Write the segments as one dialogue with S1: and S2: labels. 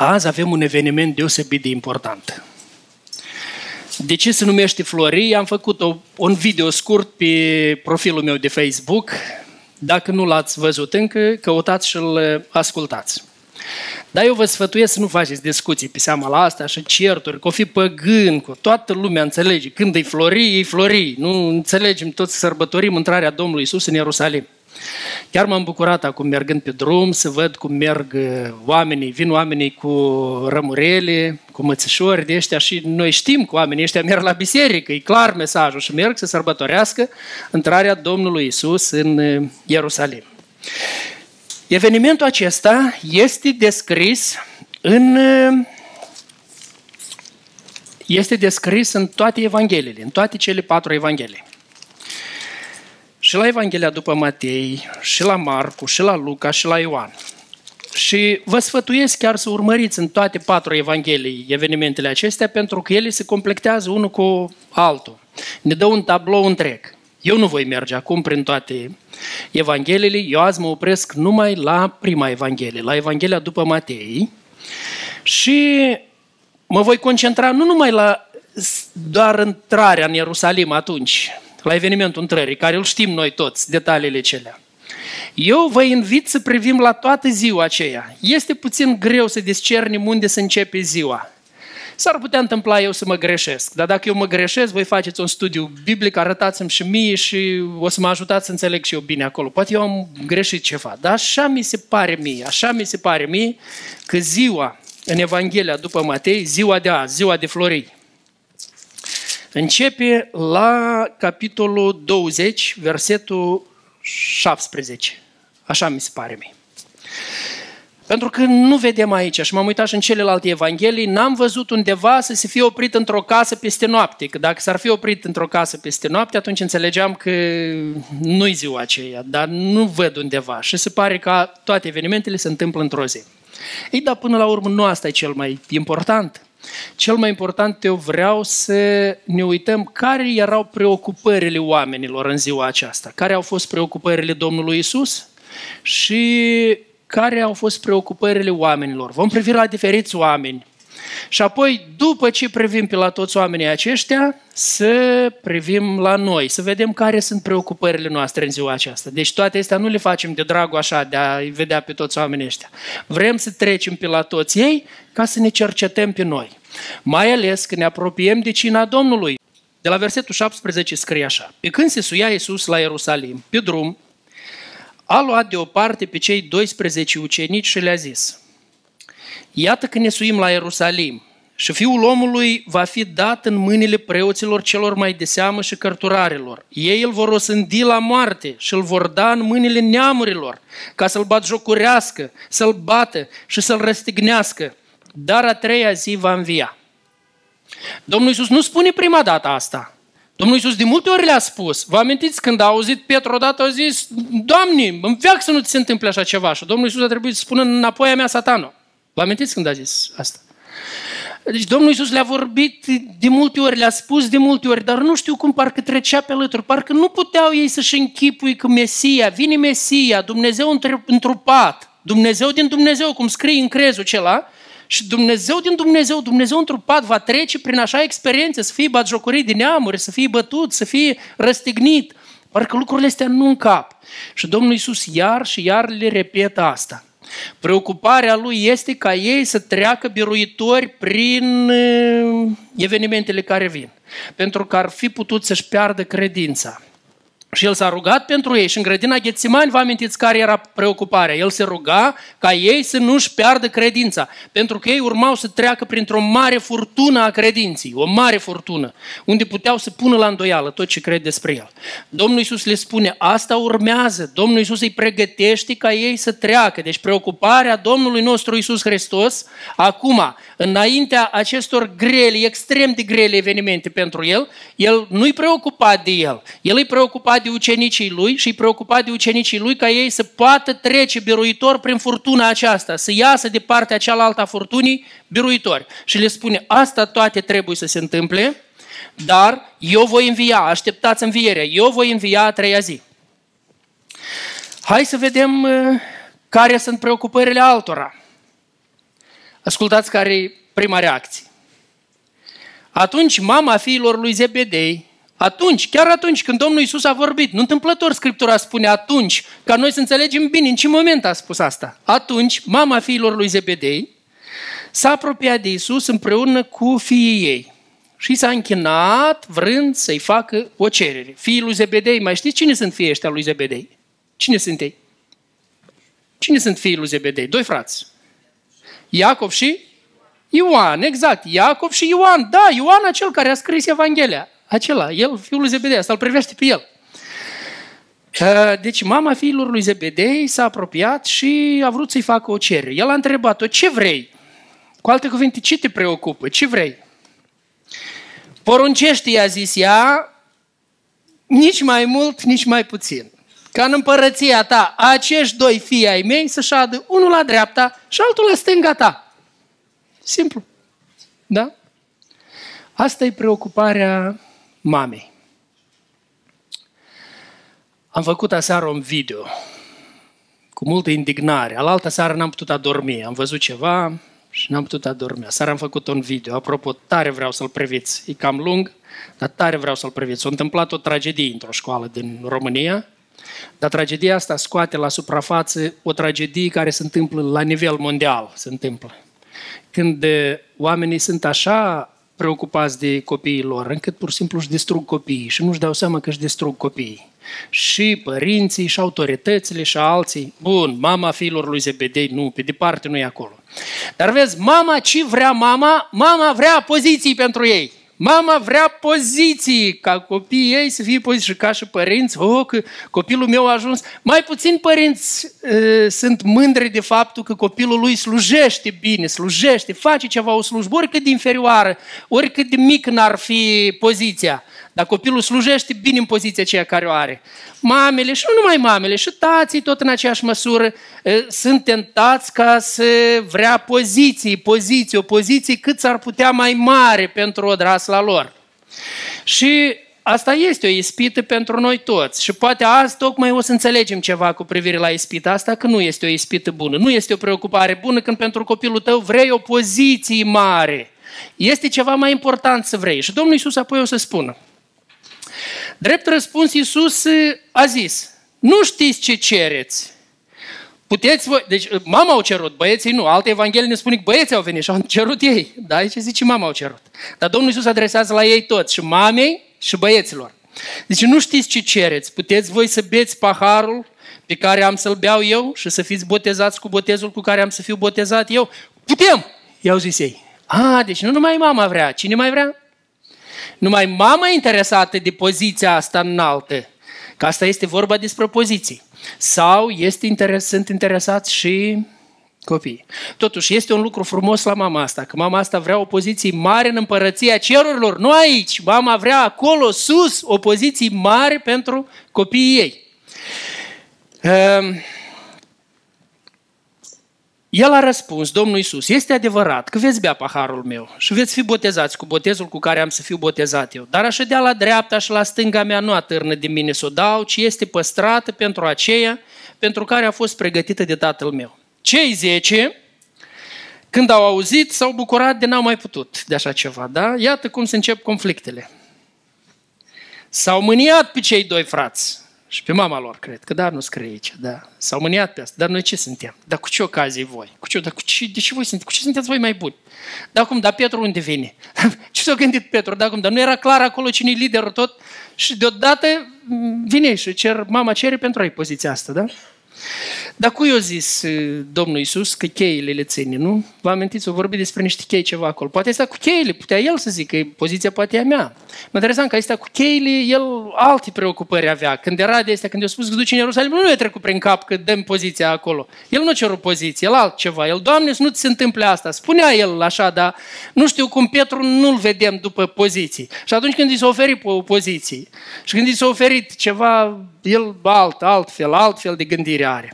S1: Azi avem un eveniment deosebit de important. De ce se numește Florii? Am făcut o, un video scurt pe profilul meu de Facebook. Dacă nu l-ați văzut încă, căutați și îl ascultați. Dar eu vă sfătuiesc să nu faceți discuții pe seama la asta și certuri, că o fi păgân, cu toată lumea înțelege. Când e flori, e flori. Nu înțelegem toți sărbătorim intrarea Domnului Isus în Ierusalim. Chiar m-am bucurat acum mergând pe drum să văd cum merg uh, oamenii, vin oamenii cu rămurele, cu mățișori de ăștia și noi știm că oamenii ăștia merg la biserică, e clar mesajul și merg să sărbătorească intrarea Domnului Isus în uh, Ierusalim. Evenimentul acesta este descris în uh, este descris în toate evangheliile, în toate cele patru evanghelii și la Evanghelia după Matei, și la Marcu, și la Luca, și la Ioan. Și vă sfătuiesc chiar să urmăriți în toate patru evanghelii evenimentele acestea, pentru că ele se completează unul cu altul. Ne dă un tablou întreg. Eu nu voi merge acum prin toate evangheliile, eu azi mă opresc numai la prima evanghelie, la Evanghelia după Matei și mă voi concentra nu numai la doar intrarea în Ierusalim atunci, la evenimentul întrării, care îl știm noi toți, detaliile celea. Eu vă invit să privim la toată ziua aceea. Este puțin greu să discernim unde să începe ziua. S-ar putea întâmpla eu să mă greșesc, dar dacă eu mă greșesc, voi faceți un studiu biblic, arătați-mi și mie și o să mă ajutați să înțeleg și eu bine acolo. Poate eu am greșit ceva, dar așa mi se pare mie, așa mi se pare mie că ziua în Evanghelia după Matei, ziua de azi, ziua de florii, Începe la capitolul 20, versetul 17. Așa mi se pare mie. Pentru că nu vedem aici, și m-am uitat și în celelalte evanghelii, n-am văzut undeva să se fie oprit într-o casă peste noapte. Că dacă s-ar fi oprit într-o casă peste noapte, atunci înțelegeam că nu-i ziua aceea, dar nu văd undeva. Și se pare că toate evenimentele se întâmplă într-o zi. Ei, dar până la urmă nu asta e cel mai important. Cel mai important, eu vreau să ne uităm care erau preocupările oamenilor în ziua aceasta, care au fost preocupările Domnului Isus și care au fost preocupările oamenilor. Vom privi la diferiți oameni. Și apoi, după ce privim pe la toți oamenii aceștia, să privim la noi, să vedem care sunt preocupările noastre în ziua aceasta. Deci toate astea nu le facem de dragul așa, de a-i vedea pe toți oamenii ăștia. Vrem să trecem pe la toți ei ca să ne cercetăm pe noi. Mai ales când ne apropiem de cina Domnului. De la versetul 17 scrie așa. Pe când se suia Iisus la Ierusalim, pe drum, a luat deoparte pe cei 12 ucenici și le-a zis, Iată că ne suim la Ierusalim și Fiul omului va fi dat în mâinile preoților celor mai de seamă și cărturarilor. Ei îl vor osândi la moarte și îl vor da în mâinile neamurilor, ca să-l batjocurească, să-l bată și să-l răstignească dar a treia zi va învia. Domnul Iisus nu spune prima dată asta. Domnul Iisus de multe ori le-a spus. Vă amintiți când a auzit Petru odată, a zis, Doamne, în veac să nu ți se întâmple așa ceva. Și Domnul Iisus a trebuit să spună înapoi a mea satanul. Vă amintiți când a zis asta? Deci Domnul Iisus le-a vorbit de multe ori, le-a spus de multe ori, dar nu știu cum parcă trecea pe alături, parcă nu puteau ei să-și închipui că Mesia, vine Mesia, Dumnezeu întrupat, Dumnezeu din Dumnezeu, cum scrie în crezul acela, și Dumnezeu din Dumnezeu, Dumnezeu întrupat, va trece prin așa experiențe, să fie batjocorit din neamuri, să fie bătut, să fie răstignit. Parcă lucrurile astea nu încap. Și Domnul Iisus iar și iar le repetă asta. Preocuparea lui este ca ei să treacă biruitori prin uh, evenimentele care vin. Pentru că ar fi putut să-și piardă credința. Și el s-a rugat pentru ei și în grădina Ghețimani, vă amintiți care era preocuparea? El se ruga ca ei să nu-și piardă credința, pentru că ei urmau să treacă printr-o mare furtună a credinții, o mare furtună, unde puteau să pună la îndoială tot ce cred despre el. Domnul Iisus le spune, asta urmează, Domnul Iisus îi pregătește ca ei să treacă. Deci preocuparea Domnului nostru Iisus Hristos, acum, înaintea acestor grele, extrem de grele evenimente pentru el, el nu-i preocupat de el, el îi preocupat de ucenicii lui și preocupat de ucenicii lui ca ei să poată trece biruitor prin furtuna aceasta, să iasă de partea cealaltă a furtunii biruitori. Și le spune, asta toate trebuie să se întâmple, dar eu voi învia, așteptați învierea, eu voi învia a treia zi. Hai să vedem uh, care sunt preocupările altora. Ascultați care e prima reacție. Atunci mama fiilor lui Zebedei, atunci, chiar atunci când Domnul Isus a vorbit, nu întâmplător Scriptura spune atunci, ca noi să înțelegem bine în ce moment a spus asta. Atunci, mama fiilor lui Zebedei s-a apropiat de Isus împreună cu fiii ei și s-a închinat vrând să-i facă o cerere. Fiii lui Zebedei, mai știți cine sunt fiii ăștia lui Zebedei? Cine sunt ei? Cine sunt fiii lui Zebedei? Doi frați. Iacov și Ioan, exact. Iacov și Ioan. Da, Ioan acel care a scris Evanghelia. Acela, el, fiul lui Zebedei, asta îl privește pe el. Deci mama fiilor lui Zebedei s-a apropiat și a vrut să-i facă o cerere. El a întrebat-o, ce vrei? Cu alte cuvinte, ce te preocupă? Ce vrei? Poruncește, i-a zis ea, nici mai mult, nici mai puțin. Ca în împărăția ta, acești doi fii ai mei să șadă unul la dreapta și altul la stânga ta. Simplu. Da? Asta e preocuparea mamei. Am făcut aseară un video cu multă indignare. Alaltă seară n-am putut adormi. Am văzut ceva și n-am putut adormi. Seara am făcut un video. Apropo, tare vreau să-l previți. E cam lung, dar tare vreau să-l previți. S-a întâmplat o tragedie într-o școală din România, dar tragedia asta scoate la suprafață o tragedie care se întâmplă la nivel mondial. Se întâmplă. Când oamenii sunt așa preocupați de copiii lor, încât pur și simplu își distrug copiii și nu-și dau seama că își distrug copiii. Și părinții, și autoritățile, și alții. Bun, mama fiilor lui Zebedei, nu, pe departe nu e acolo. Dar vezi, mama ce vrea mama? Mama vrea poziții pentru ei. Mama vrea poziții, ca copiii ei să fie poziții și ca și părinți, oh, că copilul meu a ajuns. Mai puțin părinți uh, sunt mândri de faptul că copilul lui slujește bine, slujește, face ceva o slujbă, oricât de inferioară, oricât de mic n-ar fi poziția. Dar copilul slujește bine în poziția aceea care o are. Mamele și nu numai mamele, și tații tot în aceeași măsură sunt tentați ca să vrea poziții, poziții, o poziție cât s-ar putea mai mare pentru odrasla lor. Și asta este o ispită pentru noi toți. Și poate azi tocmai o să înțelegem ceva cu privire la ispita asta, că nu este o ispită bună. Nu este o preocupare bună când pentru copilul tău vrei o poziție mare. Este ceva mai important să vrei. Și Domnul Iisus apoi o să spună. Drept răspuns, Iisus a zis, nu știți ce cereți. Puteți voi, deci mama au cerut, băieții nu. Alte evanghelii ne spun că băieții au venit și au cerut ei. Da, aici zice mama au cerut. Dar Domnul Iisus adresează la ei toți, și mamei și băieților. Deci nu știți ce cereți. Puteți voi să beți paharul pe care am să-l beau eu și să fiți botezați cu botezul cu care am să fiu botezat eu? Putem! I-au zis ei. A, deci nu numai mama vrea. Cine mai vrea? Numai mama interesată de poziția asta înaltă, că asta este vorba despre poziții. Sau este interes, sunt interesați și copii. Totuși, este un lucru frumos la mama asta, că mama asta vrea o poziție mare în împărăția cerurilor, nu aici. Mama vrea acolo, sus, o poziție mare pentru copiii ei. Ehm, el a răspuns, Domnul Iisus, este adevărat că veți bea paharul meu și veți fi botezați cu botezul cu care am să fiu botezat eu. Dar aș ședea la dreapta și la stânga mea nu atârnă de mine să o dau, ci este păstrată pentru aceea pentru care a fost pregătită de tatăl meu. Cei zece, când au auzit, s-au bucurat de n-au mai putut de așa ceva. Da? Iată cum se încep conflictele. S-au mâniat pe cei doi frați și pe mama lor, cred, că dar nu scrie aici, da. S-au mâniat pe asta. Dar noi ce suntem? Dar cu ce ocazie voi? Cu ce, dar cu ce, de ce voi sunteți? Cu ce sunteți voi mai buni? Dar cum, dar Petru unde vine? ce s-a gândit Petru? Dar cum, dar nu era clar acolo cine e liderul tot? Și deodată vine și cer, mama cere pentru ai poziția asta, da? Dar cui a zis Domnul Isus că cheile le ține, nu? Vă amintiți, o vorbi despre niște chei ceva acolo. Poate asta cu cheile, putea el să zică, poziția poate e a mea. Mă interesant că asta cu cheile, el alte preocupări avea. Când era de astea, când i-a spus că duce în Ierusalim, nu i-a trecut prin cap că dăm poziția acolo. El nu cerut poziție, el altceva. El, Doamne, să nu ți se întâmple asta. Spunea el așa, dar nu știu cum Petru nu-l vedem după poziții. Și atunci când i s-a oferit o poziție și când i s-a oferit ceva, el alt, altfel, altfel de gândire are.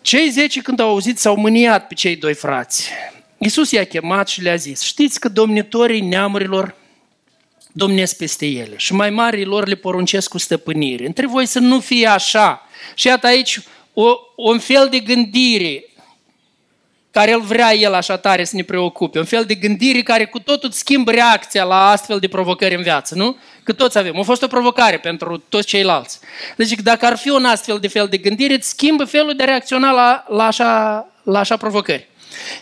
S1: Cei zece când au auzit s-au mâniat pe cei doi frați. Iisus i-a chemat și le-a zis, știți că domnitorii neamurilor domnesc peste ele și mai mari lor le poruncesc cu stăpânire. Între voi să nu fie așa. Și iată aici o, un fel de gândire care îl vrea el așa tare să ne preocupe, un fel de gândire care cu totul schimbă reacția la astfel de provocări în viață, nu? Că toți avem. A fost o provocare pentru toți ceilalți. Deci dacă ar fi un astfel de fel de gândire, îți schimbă felul de a reacționa la, la, așa, la așa provocări.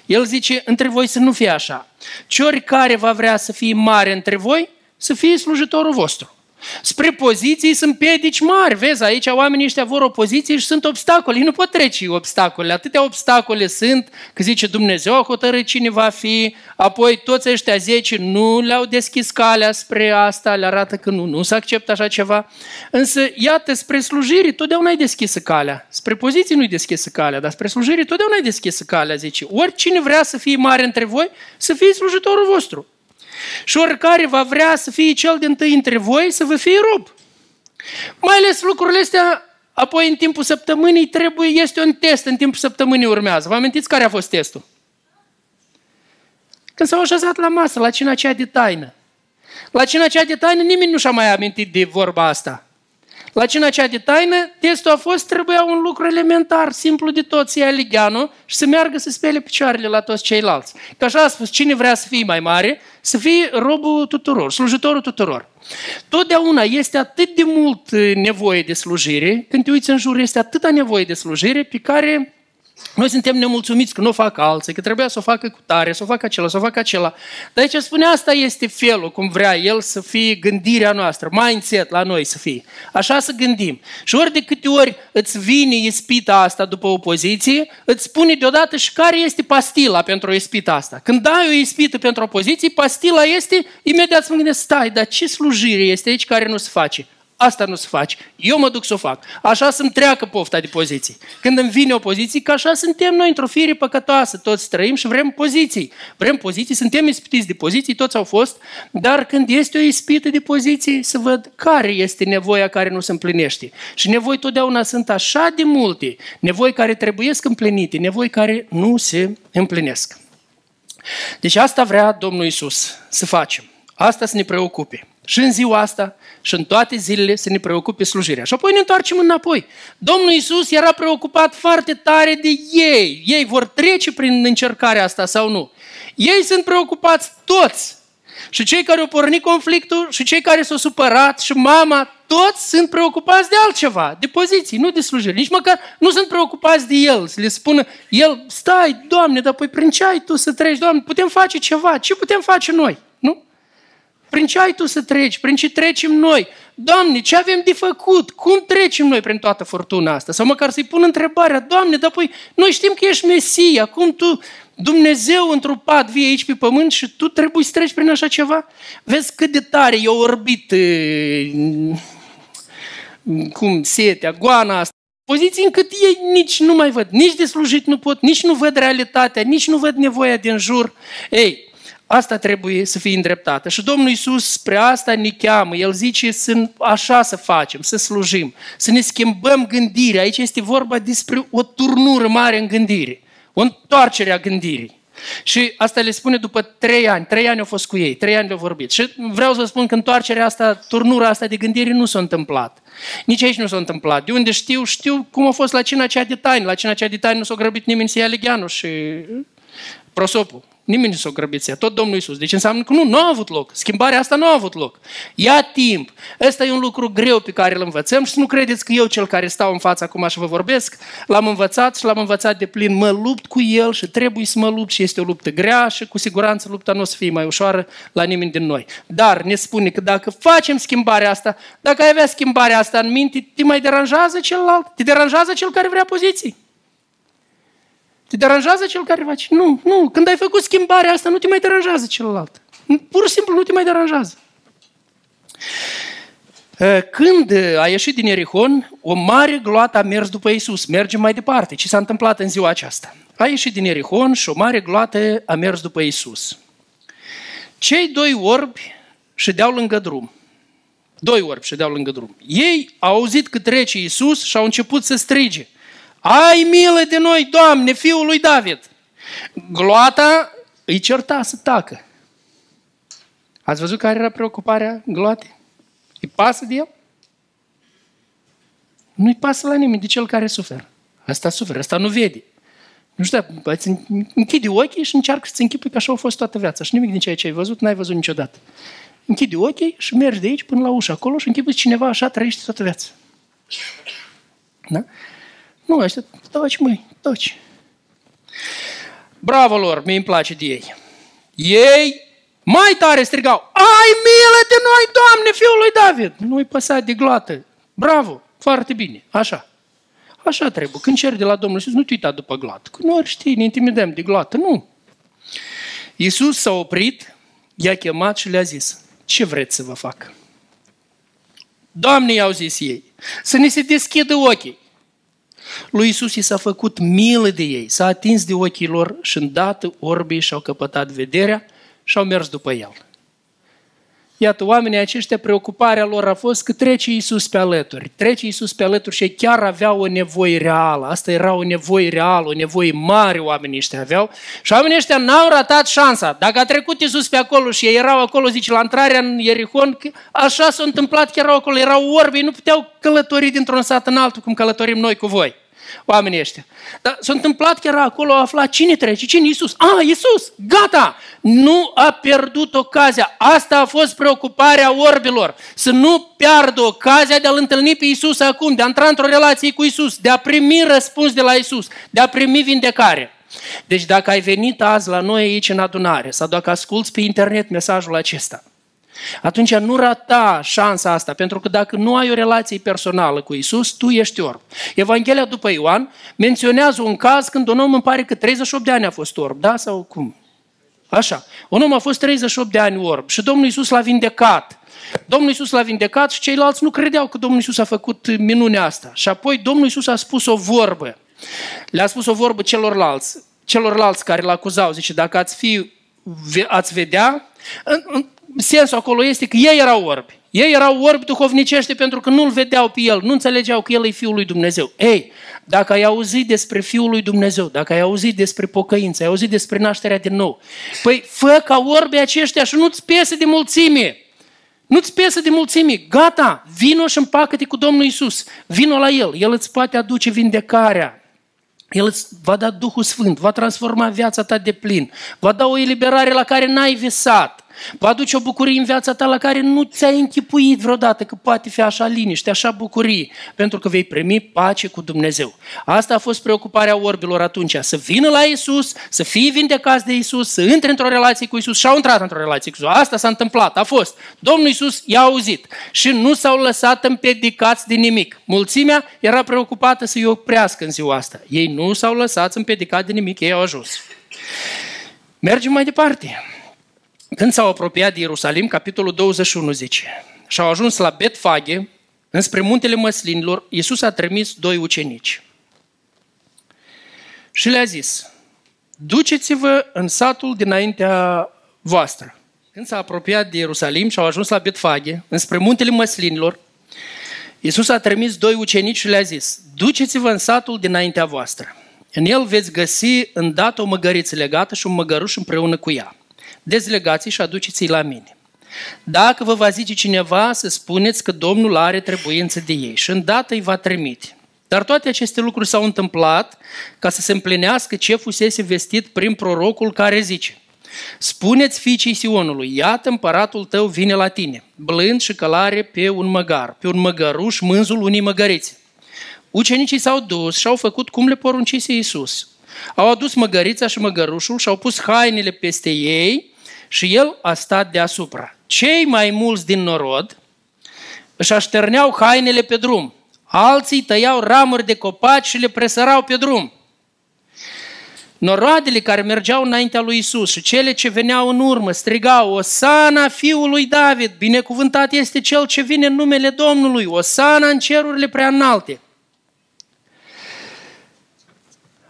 S1: El zice, între voi să nu fie așa. Ce oricare va vrea să fie mare între voi, să fie slujitorul vostru. Spre poziții sunt piedici mari. Vezi, aici oamenii ăștia vor o poziție și sunt obstacole. Ei nu pot trece obstacole. Atâtea obstacole sunt că zice Dumnezeu a hotărât cine va fi, apoi toți ăștia zece nu le-au deschis calea spre asta, le arată că nu, nu se acceptă așa ceva. Însă, iată, spre slujire totdeauna ai deschisă calea. Spre poziții nu-i deschisă calea, dar spre slujire totdeauna ai deschisă calea, zice. Oricine vrea să fie mare între voi, să fie slujitorul vostru. Și oricare va vrea să fie cel din tâi între voi, să vă fie rob. Mai ales lucrurile astea, apoi în timpul săptămânii trebuie, este un test în timpul săptămânii urmează. Vă amintiți care a fost testul? Când s-au așezat la masă, la cina aceea de taină. La cina aceea de taină nimeni nu și-a mai amintit de vorba asta. La cina cea de taină, testul a fost, trebuia un lucru elementar, simplu de tot, să ia ligheanul și să meargă să spele picioarele la toți ceilalți. Că așa a spus, cine vrea să fie mai mare, să fie robul tuturor, slujitorul tuturor. Totdeauna este atât de mult nevoie de slujire, când te uiți în jur, este atâta nevoie de slujire pe care noi suntem nemulțumiți că nu o fac alții, că trebuia să o facă cu tare, să o facă acela, să o facă acela. Dar aici spune, asta este felul cum vrea El să fie gândirea noastră, mindset la noi să fie. Așa să gândim. Și ori de câte ori îți vine ispita asta după o poziție, îți spune deodată și care este pastila pentru o ispită asta. Când dai o ispită pentru o poziție, pastila este, imediat să mă gândesc, stai, dar ce slujire este aici care nu se face? Asta nu se face. Eu mă duc să o fac. Așa să-mi treacă pofta de poziții. Când îmi vine o poziție, că așa suntem noi într-o fire păcătoasă. Toți trăim și vrem poziții. Vrem poziții, suntem ispitiți de poziții, toți au fost, dar când este o ispită de poziții, să văd care este nevoia care nu se împlinește. Și nevoi totdeauna sunt așa de multe, nevoi care trebuie să împlinite, nevoi care nu se împlinesc. Deci asta vrea Domnul Isus să facem. Asta să ne preocupe. Și în ziua asta și în toate zilele să ne preocupe slujirea. Și apoi ne întoarcem înapoi. Domnul Isus era preocupat foarte tare de ei. Ei vor trece prin încercarea asta sau nu. Ei sunt preocupați toți. Și cei care au pornit conflictul, și cei care s-au supărat, și mama, toți sunt preocupați de altceva, de poziții, nu de slujire. Nici măcar nu sunt preocupați de el, să le spună, el, stai, Doamne, dar păi prin ce ai tu să treci, Doamne, putem face ceva, ce putem face noi? Prin ce ai tu să treci? Prin ce trecem noi? Doamne, ce avem de făcut? Cum trecem noi prin toată furtuna asta? Sau măcar să-i pun întrebarea, Doamne, dar păi noi știm că ești Mesia, cum tu, Dumnezeu întrupat, vii aici pe pământ și tu trebuie să treci prin așa ceva? Vezi cât de tare e orbit, cum, setea, goana asta, poziții încât ei nici nu mai văd, nici de slujit nu pot, nici nu văd realitatea, nici nu văd nevoia din jur. Ei, Asta trebuie să fie îndreptată. Și Domnul Iisus spre asta ne cheamă. El zice să așa să facem, să slujim, să ne schimbăm gândirea. Aici este vorba despre o turnură mare în gândire, o întoarcere a gândirii. Și asta le spune după trei ani. Trei ani au fost cu ei, trei ani le-au vorbit. Și vreau să spun că întoarcerea asta, turnura asta de gândire nu s-a întâmplat. Nici aici nu s-a întâmplat. De unde știu, știu cum a fost la cina cea de taini. La cina cea de taini nu s-a grăbit nimeni să ia legheanul și prosopul. Nimeni nu s-a grăbit să ia, tot Domnul Isus. Deci înseamnă că nu, nu a avut loc. Schimbarea asta nu a avut loc. Ia timp. Ăsta e un lucru greu pe care îl învățăm și să nu credeți că eu, cel care stau în fața acum și vă vorbesc, l-am învățat și l-am învățat de plin. Mă lupt cu el și trebuie să mă lupt și este o luptă grea și cu siguranță lupta nu o să fie mai ușoară la nimeni din noi. Dar ne spune că dacă facem schimbarea asta, dacă ai avea schimbarea asta în minte, te mai deranjează celălalt? Te deranjează cel care vrea poziții? Te deranjează cel care face? Nu, nu. Când ai făcut schimbarea asta, nu te mai deranjează celălalt. Pur și simplu nu te mai deranjează. Ă, când a ieșit din Erihon, o mare gloată a mers după Isus. Mergem mai departe. Ce s-a întâmplat în ziua aceasta? A ieșit din Erihon și o mare gloată a mers după Isus. Cei doi orbi ședeau lângă drum. Doi orbi ședeau lângă drum. Ei au auzit că trece Isus și au început să strige. Ai milă de noi, Doamne, fiul lui David! Gloata îi certa să tacă. Ați văzut care era preocuparea gloatei? Îi pasă de el? Nu-i pasă la nimeni de cel care suferă. Asta suferă, asta nu vede. Nu știu, îți închide ochii și încearcă să-ți închipui că așa a fost toată viața. Și nimic din ceea ce ai văzut, n-ai văzut niciodată. Închide ochii și mergi de aici până la ușă acolo și închipui cineva așa trăiește toată viața. Da? Nu, ăștia, toci, măi, toci. Bravo lor, mi îmi place de ei. Ei mai tare strigau, ai milă de noi, Doamne, fiul lui David! Nu-i păsa de gloată. Bravo, foarte bine, așa. Așa trebuie. Când ceri de la Domnul Iisus, nu te uita după gloată. Că nu știi, ne intimidăm de gloată. Nu. Iisus s-a oprit, i-a chemat și le-a zis, ce vreți să vă fac? Doamne, i-au zis ei, să ne se deschidă ochii. Lui Iisus i s-a făcut milă de ei, s-a atins de ochii lor și îndată orbii și-au căpătat vederea și au mers după el. Iată, oamenii aceștia, preocuparea lor a fost că trece Iisus pe alături. Trece Iisus pe alături și ei chiar aveau o nevoie reală. Asta era o nevoie reală, o nevoie mare oamenii ăștia aveau. Și oamenii ăștia n-au ratat șansa. Dacă a trecut Iisus pe acolo și ei erau acolo, zice, la intrarea în Ierihon, așa s-a întâmplat că erau acolo, erau orbi, nu puteau călători dintr-un sat în altul, cum călătorim noi cu voi oamenii ăștia. Dar s-a întâmplat că era acolo, a aflat cine trece, cine Iisus. A, Iisus, gata! Nu a pierdut ocazia. Asta a fost preocuparea orbilor. Să nu piardă ocazia de a-L întâlni pe Iisus acum, de a intra într-o relație cu Iisus, de a primi răspuns de la Iisus, de a primi vindecare. Deci dacă ai venit azi la noi aici în adunare sau dacă asculți pe internet mesajul acesta, atunci nu rata șansa asta, pentru că dacă nu ai o relație personală cu Isus, tu ești orb. Evanghelia după Ioan menționează un caz când un om îmi pare că 38 de ani a fost orb, da? Sau cum? Așa. Un om a fost 38 de ani orb și Domnul Isus l-a vindecat. Domnul Isus l-a vindecat și ceilalți nu credeau că Domnul Isus a făcut minunea asta. Și apoi Domnul Isus a spus o vorbă. Le-a spus o vorbă celorlalți, celorlalți care l-acuzau. Zice, dacă ați fi, ați vedea, sensul acolo este că ei erau orbi. Ei erau orbi duhovnicește pentru că nu-L vedeau pe El, nu înțelegeau că El e Fiul lui Dumnezeu. Ei, dacă ai auzit despre Fiul lui Dumnezeu, dacă ai auzit despre pocăință, ai auzit despre nașterea din nou, păi fă ca orbii aceștia și nu-ți piese de mulțime. Nu-ți piese de mulțime. Gata, vino și împacă-te cu Domnul Isus. Vino la El. El îți poate aduce vindecarea. El îți va da Duhul Sfânt, va transforma viața ta de plin, va da o eliberare la care n-ai visat. Va aduce o bucurie în viața ta la care nu ți-ai închipuit vreodată că poate fi așa liniște, așa bucurie, pentru că vei primi pace cu Dumnezeu. Asta a fost preocuparea orbilor atunci, să vină la Isus, să fie vindecați de Isus, să intre într-o relație cu Isus și au intrat într-o relație cu Isus. Asta s-a întâmplat, a fost. Domnul Isus i-a auzit și nu s-au lăsat împedicați de nimic. Mulțimea era preocupată să-i oprească în ziua asta. Ei nu s-au lăsat împedicați de nimic, ei au ajuns. Mergem mai departe. Când s-au apropiat de Ierusalim, capitolul 21 zice, și au ajuns la Betfage, înspre muntele măslinilor, Iisus a trimis doi ucenici. Și le-a zis, duceți-vă în satul dinaintea voastră. Când s-a apropiat de Ierusalim și au ajuns la Betfage, înspre muntele măslinilor, Iisus a trimis doi ucenici și le-a zis, duceți-vă în satul dinaintea voastră. În el veți găsi îndată o măgăriță legată și un măgăruș împreună cu ea dezlegați și aduceți-i la mine. Dacă vă va zice cineva să spuneți că Domnul are trebuință de ei și îndată îi va trimite. Dar toate aceste lucruri s-au întâmplat ca să se împlinească ce fusese vestit prin prorocul care zice Spuneți fiicei Sionului, iată împăratul tău vine la tine, blând și călare pe un măgar, pe un măgăruș mânzul unei măgărițe. Ucenicii s-au dus și au făcut cum le poruncise Iisus. Au adus măgărița și măgărușul și au pus hainele peste ei și el a stat deasupra. Cei mai mulți din norod își așterneau hainele pe drum. Alții tăiau ramuri de copaci și le presărau pe drum. Noroadele care mergeau înaintea lui Isus și cele ce veneau în urmă strigau, Osana fiului David, binecuvântat este cel ce vine în numele Domnului, Osana în cerurile prea înalte.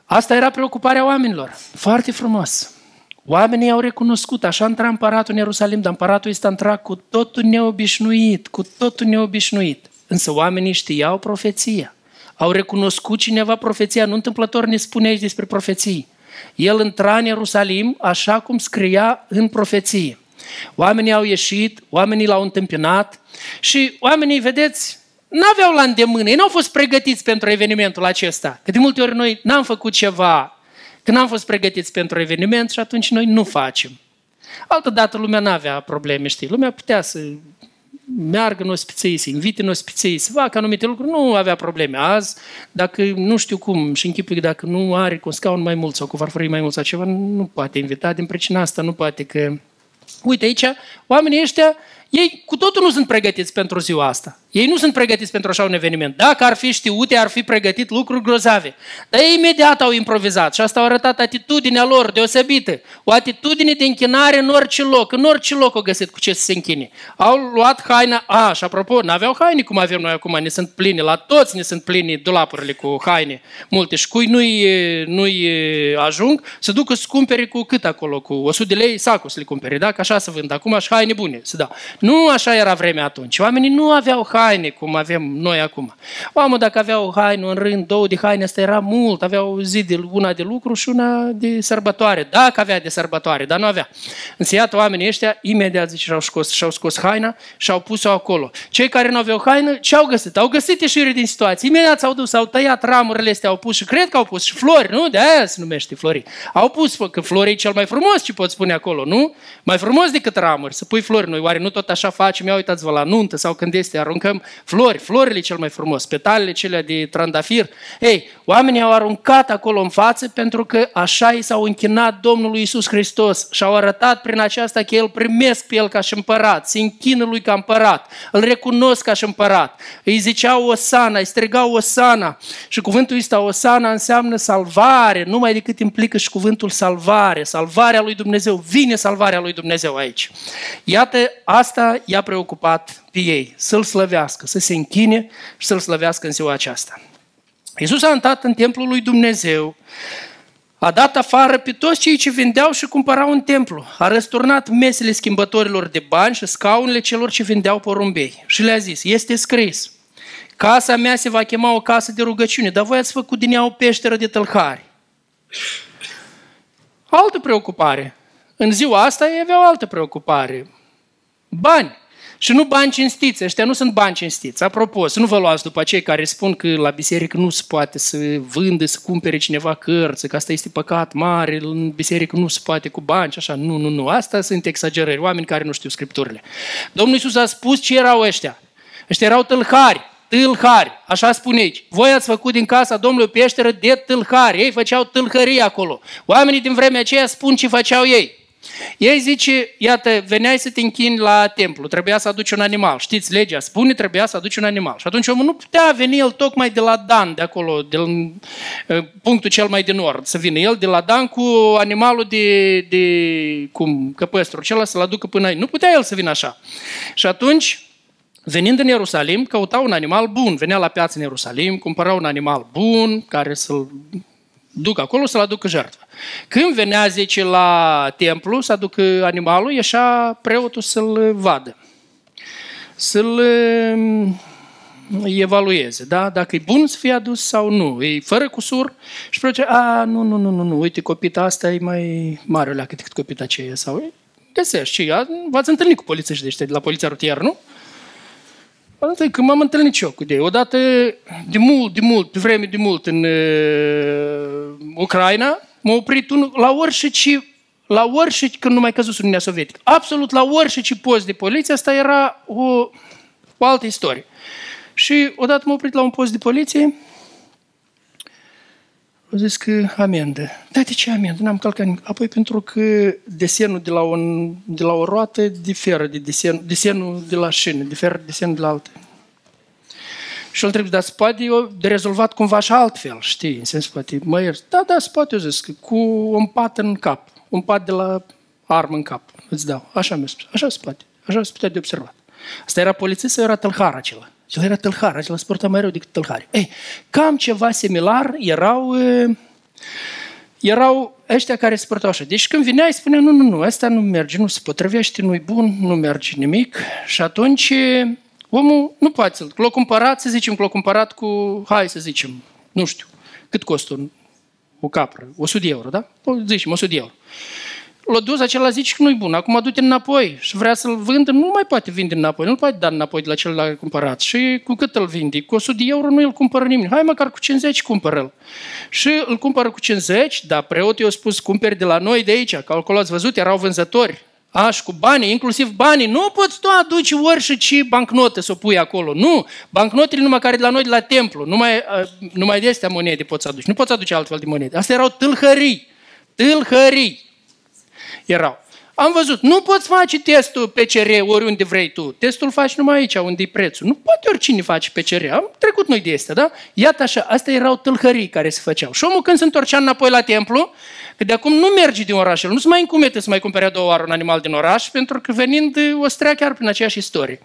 S1: Asta era preocuparea oamenilor. Foarte frumos. Oamenii au recunoscut, așa intra împăratul în Ierusalim, dar împăratul este intrat cu totul neobișnuit, cu totul neobișnuit. Însă oamenii știau profeția. Au recunoscut cineva profeția, nu întâmplător ne spune aici despre profeții. El intra în Ierusalim așa cum scria în profeție. Oamenii au ieșit, oamenii l-au întâmpinat și oamenii, vedeți, n-aveau la îndemână, ei n-au fost pregătiți pentru evenimentul acesta. Că de multe ori noi n-am făcut ceva Că n-am fost pregătiți pentru eveniment și atunci noi nu facem. Altădată lumea n-avea probleme, știi? Lumea putea să meargă în ospiței, să invite în ospiței, să facă anumite lucruri, nu avea probleme. Azi, dacă nu știu cum și închipui dacă nu are cu un scaun mai mult sau cu farfurii mai mult sau ceva, nu poate invita din pricina asta, nu poate că... Uite aici, oamenii ăștia ei cu totul nu sunt pregătiți pentru ziua asta. Ei nu sunt pregătiți pentru așa un eveniment. Dacă ar fi știute, ar fi pregătit lucruri grozave. Dar ei imediat au improvizat și asta au arătat atitudinea lor deosebită. O atitudine de închinare în orice loc. În orice loc au găsit cu ce să se închine. Au luat haina. A, și apropo, nu aveau haine cum avem noi acum. Ne sunt pline, la toți ne sunt pline dulapurile cu haine multe. Și șcui nu-i, nu-i ajung, să ducă să cumpere cu cât acolo? Cu 100 de lei sacul să le cumpere. Da? Că așa să vând. Acum și haine bune. Să da. Nu așa era vremea atunci. Oamenii nu aveau haine cum avem noi acum. Oamenii dacă aveau o haină în rând, două de haine, asta era mult. Aveau o zi de, una de lucru și una de sărbătoare. Dacă avea de sărbătoare, dar nu avea. Însă iată oamenii ăștia, imediat zice, și-au scos, și-au scos haina și au pus-o acolo. Cei care nu aveau haină, ce au găsit? Au găsit ieșire din situație. Imediat s-au dus, au tăiat ramurile astea, au pus și cred că au pus și flori, nu? De aia se numește flori. Au pus, că flori e cel mai frumos ce pot spune acolo, nu? Mai frumos decât ramuri, să pui flori. Noi oare nu tot așa facem, ia uitați-vă la nuntă sau când este, aruncăm flori, florile cel mai frumos, petalele cele de trandafir. Ei, oamenii au aruncat acolo în față pentru că așa i s-au închinat Domnului Isus Hristos și au arătat prin aceasta că El primesc pe El ca și împărat, se închină Lui ca împărat, îl recunosc ca și împărat. Îi ziceau Osana, îi strigau Osana și cuvântul ăsta Osana înseamnă salvare, numai decât implică și cuvântul salvare, salvarea lui Dumnezeu, vine salvarea lui Dumnezeu aici. Iată, asta i-a preocupat pe ei, să-L slăvească, să se închine și să-L slăvească în ziua aceasta. Iisus a intrat în templul lui Dumnezeu, a dat afară pe toți cei ce vindeau și cumpărau în templu. A răsturnat mesele schimbătorilor de bani și scaunele celor ce vindeau porumbei. Și le-a zis, este scris, casa mea se va chema o casă de rugăciune, dar voi ați făcut din ea o peșteră de tălhari. Altă preocupare. În ziua asta ei aveau altă preocupare. Bani. Și nu bani cinstiți, ăștia nu sunt bani cinstiți. Apropo, să nu vă luați după cei care spun că la biserică nu se poate să vândă, să cumpere cineva cărți, că asta este păcat mare, în biserică nu se poate cu bani și așa. Nu, nu, nu. Asta sunt exagerări, oameni care nu știu scripturile. Domnul Iisus a spus ce erau ăștia. Ăștia erau tâlhari, tâlhari, așa spune aici. Voi ați făcut din casa Domnului peșteră de tâlhari. Ei făceau tâlhării acolo. Oamenii din vremea aceea spun ce făceau ei. Ei zice, iată, veneai să te închini la templu, trebuia să aduci un animal. Știți, legea spune, trebuia să aduci un animal. Și atunci omul nu putea veni el tocmai de la Dan, de acolo, de la, uh, punctul cel mai de nord, să vină el de la Dan cu animalul de, de cum, căpăstrul acela să-l aducă până aici. Nu putea el să vină așa. Și atunci, venind în Ierusalim, căuta un animal bun. Venea la piață în Ierusalim, cumpăra un animal bun care să-l duc acolo să-l aducă jertfă. Când venea, zice, la templu să aducă animalul, ieșea preotul să-l vadă, să-l um, evalueze, da? Dacă e bun să fie adus sau nu. E fără cusur și preotul a, nu, nu, nu, nu, nu, uite, copita asta e mai mare la cât copita aceea sau găsești. Și v-ați întâlnit cu polițiști de ăștia de la poliția rutieră, nu? Când m-am întâlnit eu cu ei, odată de mult, de mult, pe vreme de mult în uh, Ucraina, m-a oprit unul la orice la orice, când nu mai căzut Uniunea Sovietică, absolut la orice ce post de poliție, asta era o, o altă istorie. Și odată m-a oprit la un post de poliție, au zis că amendă. Da, de ce amendă? N-am calcat nimic. Apoi pentru că desenul de la, un, de la o roată diferă de desen, desenul de la șină, diferă de desenul de la altă. Și el trebuie, dar se poate de rezolvat cumva și altfel, știi? În sens, poate, mă iert. Da, da, se poate, eu zis, cu un pat în cap. Un pat de la armă în cap. Îți dau. Așa mi-a spus. Așa se poate. Așa se putea de observat. Asta era polițist sau era tălhar acela? El era tâlhar, acela se purta mai rău decât tâlhari. Ei, cam ceva similar erau, erau ăștia care se purtau așa. Deci când vineai, spunea, nu, nu, nu, ăsta nu merge, nu se potrivește, nu-i bun, nu merge nimic. Și atunci omul nu poate să-l... L-a cumpărat, să zicem, l-a cumpărat cu, hai să zicem, nu știu, cât costă un, o capră? 100 de euro, da? O, zicem, 100 de euro. L-a dus, acela zice că nu-i bun, acum du-te înapoi și vrea să-l vândă, nu mai poate vinde înapoi, nu poate da înapoi de la cel l-a cumpărat. Și cu cât îl vinde? Cu 100 de euro nu îl cumpără nimeni. Hai măcar cu 50 cumpără el. Și îl cumpără cu 50, dar preotul i-a spus, cumperi de la noi de aici, că acolo ați văzut, erau vânzători. Aș, cu banii, inclusiv banii. Nu poți tu aduci ori și ce bancnote să o pui acolo. Nu. Bancnotele numai care de la noi de la templu. Numai, numai de astea monede poți aduce. Nu poți aduce altfel de monede. Astea erau tâlhării. Tâlhării erau. Am văzut, nu poți face testul PCR oriunde vrei tu. Testul faci numai aici, unde e prețul. Nu poate oricine face PCR. Am trecut noi de astea, da? Iată așa, astea erau tâlhării care se făceau. Și omul când se întorcea înapoi la templu, că de acum nu merge din oraș, el nu se mai încumete să mai cumpere a doua oară un animal din oraș, pentru că venind o strea chiar prin aceeași istorie.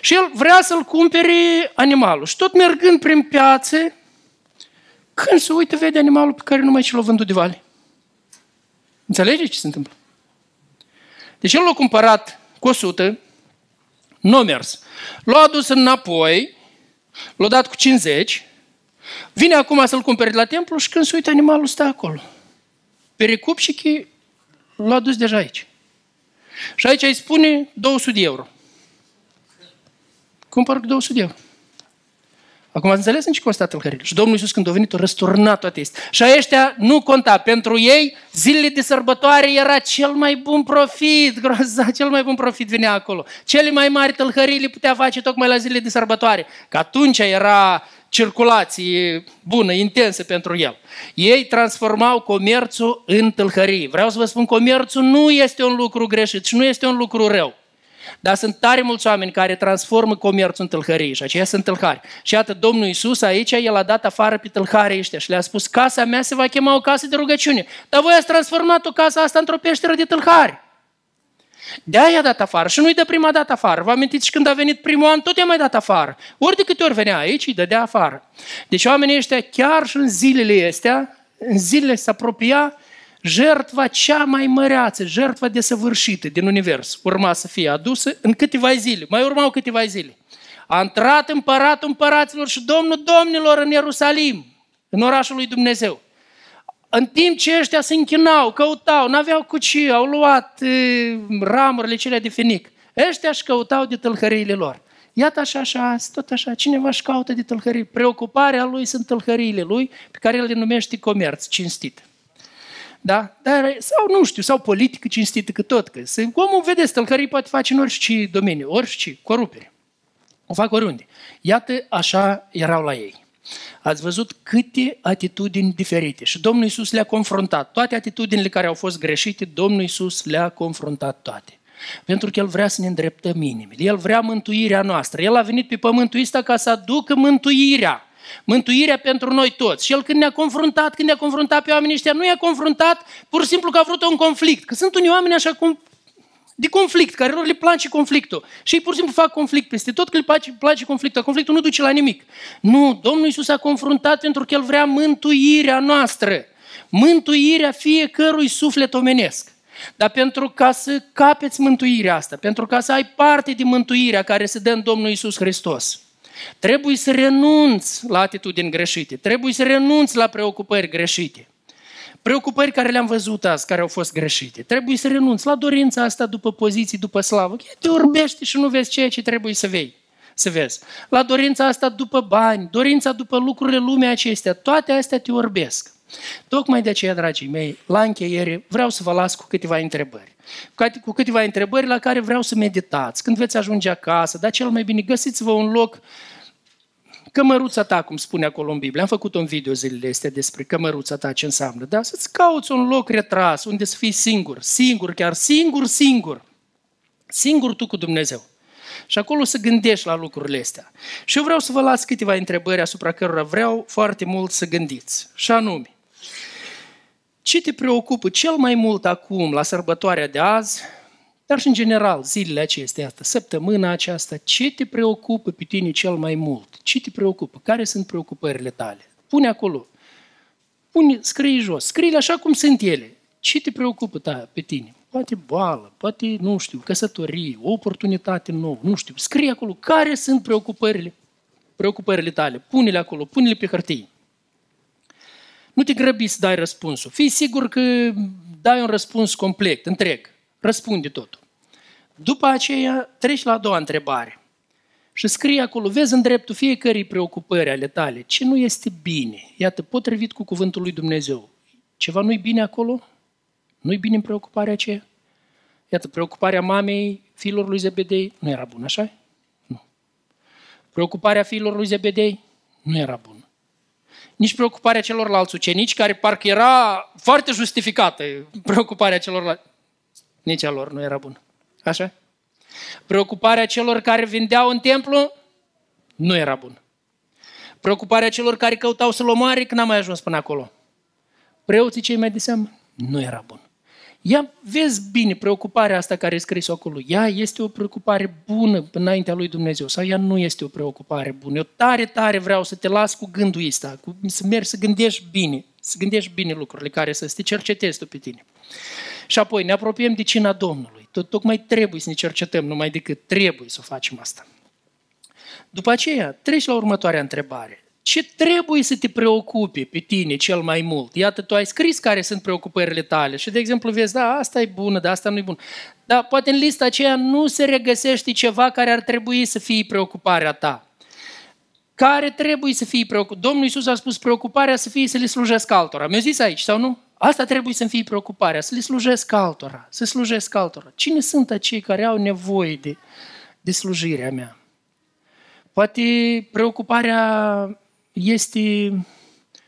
S1: Și el vrea să-l cumpere animalul. Și tot mergând prin piață, când se uită, vede animalul pe care numai ce l-a vândut de vale. Înțelegeți ce se întâmplă? Deci el l-a cumpărat cu 100, nu a mers. L-a adus înapoi, l-a dat cu 50, vine acum să-l cumpere de la templu și când se uită animalul stă acolo. Pericup și că l-a dus deja aici. Și aici îi spune 200 de euro. Cumpăr cu 200 de euro. Acum ați înțeles în ce consta tâlhările? Și Domnul Iisus când a venit, a răsturnat toate astea. Și ăștia nu conta. Pentru ei, zilele de sărbătoare era cel mai bun profit. Groza, cel mai bun profit venea acolo. Cele mai mari tâlhării le putea face tocmai la zilele de sărbătoare. Că atunci era circulație bună, intensă pentru el. Ei transformau comerțul în tâlhării. Vreau să vă spun, comerțul nu este un lucru greșit și nu este un lucru rău. Dar sunt tare mulți oameni care transformă comerțul în tâlhărie și aceia sunt tâlhari. Și iată, Domnul Iisus aici, El a dat afară pe tâlharii ăștia și le-a spus, casa mea se va chema o casă de rugăciune. Dar voi ați transformat o casă asta într-o peșteră de tâlhari. De aia a dat afară și nu-i de prima dată afară. Vă amintiți și când a venit primul an, tot i-a mai dat afară. Ori de câte ori venea aici, îi dădea afară. Deci oamenii ăștia, chiar și în zilele astea, în zilele se apropia jertva cea mai măreață, jertva desăvârșită din univers, urma să fie adusă în câteva zile. Mai urmau câteva zile. A intrat împăratul împăraților și domnul domnilor în Ierusalim, în orașul lui Dumnezeu. În timp ce ăștia se închinau, căutau, n-aveau cu ce, au luat e, ramurile cele de finic. Ăștia își căutau de tâlhăriile lor. Iată așa și azi, tot așa, cineva își caută de tâlhării. Preocuparea lui sunt tâlhăriile lui, pe care el le numește comerț cinstit. Da? Dar, sau nu știu, sau politică cinstită că tot. Că se, omul, vedeți, tălcării poate face în orice domeniu, orice, corupere. O fac oriunde. Iată, așa erau la ei. Ați văzut câte atitudini diferite. Și Domnul Isus le-a confruntat. Toate atitudinile care au fost greșite, Domnul Isus le-a confruntat toate. Pentru că El vrea să ne îndreptăm inimile. El vrea mântuirea noastră. El a venit pe pământul ăsta ca să aducă mântuirea. Mântuirea pentru noi toți. Și el când ne-a confruntat, când ne-a confruntat pe oamenii ăștia, nu i-a confruntat pur și simplu că a vrut un conflict. Că sunt unii oameni așa cum de conflict, care lor le place conflictul. Și ei pur și simplu fac conflict peste tot că le place, place conflictul. Conflictul nu duce la nimic. Nu, Domnul Iisus a confruntat pentru că El vrea mântuirea noastră. Mântuirea fiecărui suflet omenesc. Dar pentru ca să capeți mântuirea asta, pentru ca să ai parte din mântuirea care se dă în Domnul Iisus Hristos, Trebuie să renunți la atitudini greșite, trebuie să renunți la preocupări greșite. Preocupări care le-am văzut azi, care au fost greșite. Trebuie să renunți la dorința asta după poziții, după slavă. Te urbește și nu vezi ceea ce trebuie să vei să vezi. La dorința asta după bani, dorința după lucrurile lumii acestea, toate astea te orbesc. Tocmai de aceea, dragii mei, la încheiere vreau să vă las cu câteva întrebări. Cu câteva întrebări la care vreau să meditați. Când veți ajunge acasă, dar cel mai bine găsiți-vă un loc cămăruța ta, cum spune acolo în Biblie. Am făcut un video zilele astea despre cămăruța ta, ce înseamnă. Da? Să-ți cauți un loc retras, unde să fii singur, singur, chiar singur, singur. Singur tu cu Dumnezeu. Și acolo să gândești la lucrurile astea. Și eu vreau să vă las câteva întrebări asupra cărora vreau foarte mult să gândiți. Și anume, ce te preocupă cel mai mult acum, la sărbătoarea de azi, dar și în general, zilele acestea, asta, săptămâna aceasta, ce te preocupă pe tine cel mai mult? Ce te preocupă? Care sunt preocupările tale? Pune acolo. Pune, scrie jos. scrie așa cum sunt ele. Ce te preocupă ta, pe tine? Poate boală, poate, nu știu, căsătorie, o oportunitate nouă, nu știu. Scrie acolo care sunt preocupările, preocupările tale. Pune-le acolo, pune-le pe hârtie. Nu te grăbi să dai răspunsul. Fii sigur că dai un răspuns complet, întreg, răspunde totul. După aceea treci la a doua întrebare și scrie acolo, vezi în dreptul fiecărei preocupări ale tale, ce nu este bine. Iată, potrivit cu cuvântul lui Dumnezeu. Ceva nu-i bine acolo? Nu-i bine în preocuparea aceea? Iată, preocuparea mamei fiilor lui Zebedei nu era bună, așa Nu. Preocuparea fiilor lui Zebedei nu era bună. Nici preocuparea celorlalți ucenici, care parcă era foarte justificată, preocuparea celorlalți. Nici a lor nu era bună. Așa? Preocuparea celor care vindeau în templu nu era bună. Preocuparea celor care căutau să-l omoare când n-a mai ajuns până acolo. Preoții cei mai de seamă nu era bun. Ia vezi bine preocuparea asta care e scris acolo. Ea este o preocupare bună înaintea lui Dumnezeu sau ea nu este o preocupare bună. Eu tare, tare vreau să te las cu gândul ăsta, cu, să mergi să gândești bine, să gândești bine lucrurile care să te cercetezi tu pe tine. Și apoi ne apropiem de cina Domnului. Tot, tocmai trebuie să ne cercetăm, numai decât trebuie să facem asta. După aceea, treci la următoarea întrebare. Ce trebuie să te preocupe pe tine cel mai mult? Iată, tu ai scris care sunt preocupările tale și, de exemplu, vezi, da, asta e bună, da, asta nu e bună. Dar poate în lista aceea nu se regăsește ceva care ar trebui să fie preocuparea ta. Care trebuie să fie preocupat? Domnul Iisus a spus preocuparea să fie să le slujesc altora. Mi-a zis aici, sau nu? Asta trebuie să fie preocuparea, să le slujesc altora, să slujesc altora. Cine sunt acei care au nevoie de, de slujirea mea? Poate preocuparea este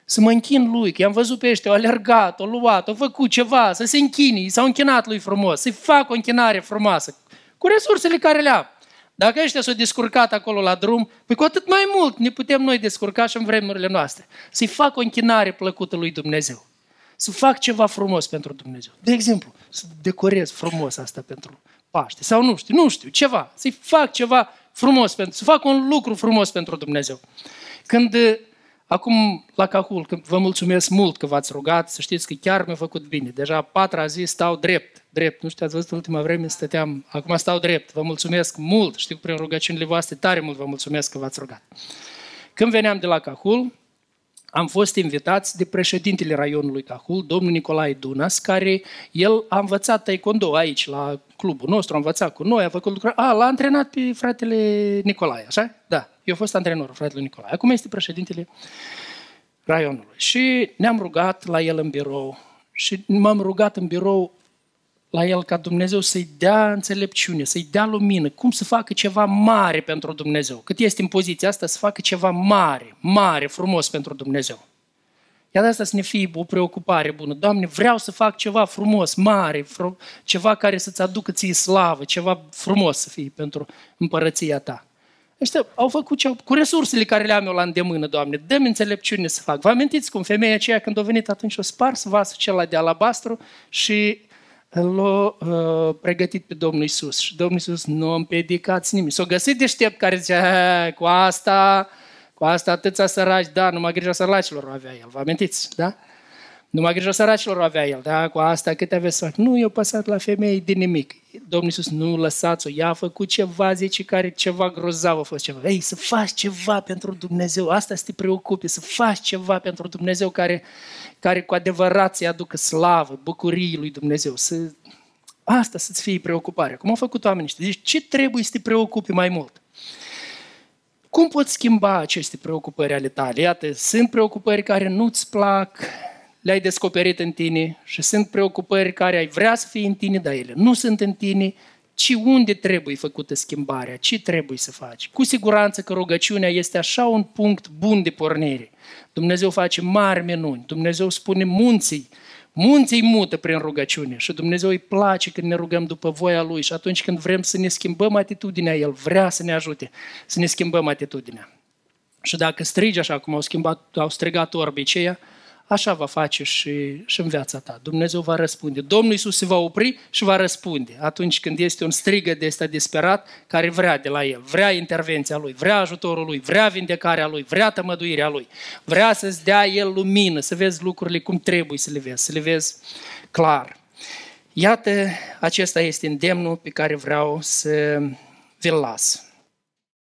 S1: să mă închin lui, că i-am văzut pe ăștia, au alergat, au luat, au făcut ceva, să se închini, s-au închinat lui frumos, să-i fac o închinare frumoasă, cu resursele care le au. Dacă ăștia s-au descurcat acolo la drum, păi cu atât mai mult ne putem noi descurca și în vremurile noastre. Să-i fac o închinare plăcută lui Dumnezeu. Să fac ceva frumos pentru Dumnezeu. De exemplu, să decorez frumos asta pentru Paște. Sau nu știu, nu știu, ceva. Să-i fac ceva frumos, pentru, să fac un lucru frumos pentru Dumnezeu. Când Acum, la Cahul, că vă mulțumesc mult că v-ați rugat, să știți că chiar mi-a făcut bine. Deja patra zi stau drept, drept. Nu știu, ați văzut în ultima vreme, stăteam, acum stau drept. Vă mulțumesc mult, știu că prin rugăciunile voastre tare mult vă mulțumesc că v-ați rugat. Când veneam de la Cahul, am fost invitați de președintele raionului Cahul, domnul Nicolae Dunas, care el a învățat taekwondo aici, la clubul nostru, a învățat cu noi, a făcut lucruri. A, l-a antrenat pe fratele Nicolae, așa? Da, eu am fost antrenorul fratele Nicolae. Acum este președintele raionului. Și ne-am rugat la el în birou și m-am rugat în birou la el ca Dumnezeu să-i dea înțelepciune, să-i dea lumină, cum să facă ceva mare pentru Dumnezeu. Cât este în poziția asta, să facă ceva mare, mare, frumos pentru Dumnezeu. Iar asta să ne fie o preocupare bună. Doamne, vreau să fac ceva frumos, mare, ceva care să-ți aducă ție slavă, ceva frumos să fie pentru împărăția ta. Ăștia au făcut ce cu resursele care le am eu la îndemână, Doamne, dă-mi înțelepciune să fac. Vă amintiți cum femeia aceea când a venit atunci o spars vasul acela de alabastru și l-a uh, pregătit pe Domnul Isus. Și Domnul Isus nu a împiedicat nimic. S-a găsit deștept care zicea, cu asta, cu asta atâția săraci, da, numai grija săracilor avea el. Vă amintiți, da? Numai grijă săracilor avea el, da? Cu asta câte aveți să Nu, eu păsat la femei de nimic. Domnul Iisus, nu lăsați-o, ea a făcut ceva, zice, care ceva grozav a fost ceva. Ei, să faci ceva pentru Dumnezeu, asta să te preocupe, să faci ceva pentru Dumnezeu care, care cu adevărat să-i aducă slavă, bucurii lui Dumnezeu. Să... Asta să-ți fie preocuparea. Cum au făcut oamenii ăștia. Deci ce trebuie să te preocupi mai mult? Cum poți schimba aceste preocupări ale tale? Iată, sunt preocupări care nu-ți plac, le-ai descoperit în tine și sunt preocupări care ai vrea să fie în tine, dar ele nu sunt în tine, ci unde trebuie făcută schimbarea, ce trebuie să faci. Cu siguranță că rugăciunea este așa un punct bun de pornire. Dumnezeu face mari minuni, Dumnezeu spune munții, munții mută prin rugăciune și Dumnezeu îi place când ne rugăm după voia Lui și atunci când vrem să ne schimbăm atitudinea, El vrea să ne ajute să ne schimbăm atitudinea. Și dacă strigi așa cum au, schimbat, au strigat orbii aceia, așa va face și, și în viața ta. Dumnezeu va răspunde. Domnul Iisus se va opri și va răspunde atunci când este un strigă de ăsta disperat care vrea de la El, vrea intervenția Lui, vrea ajutorul Lui, vrea vindecarea Lui, vrea tămăduirea Lui, vrea să-ți dea El lumină, să vezi lucrurile cum trebuie să le vezi, să le vezi clar. Iată, acesta este îndemnul pe care vreau să vi-l las.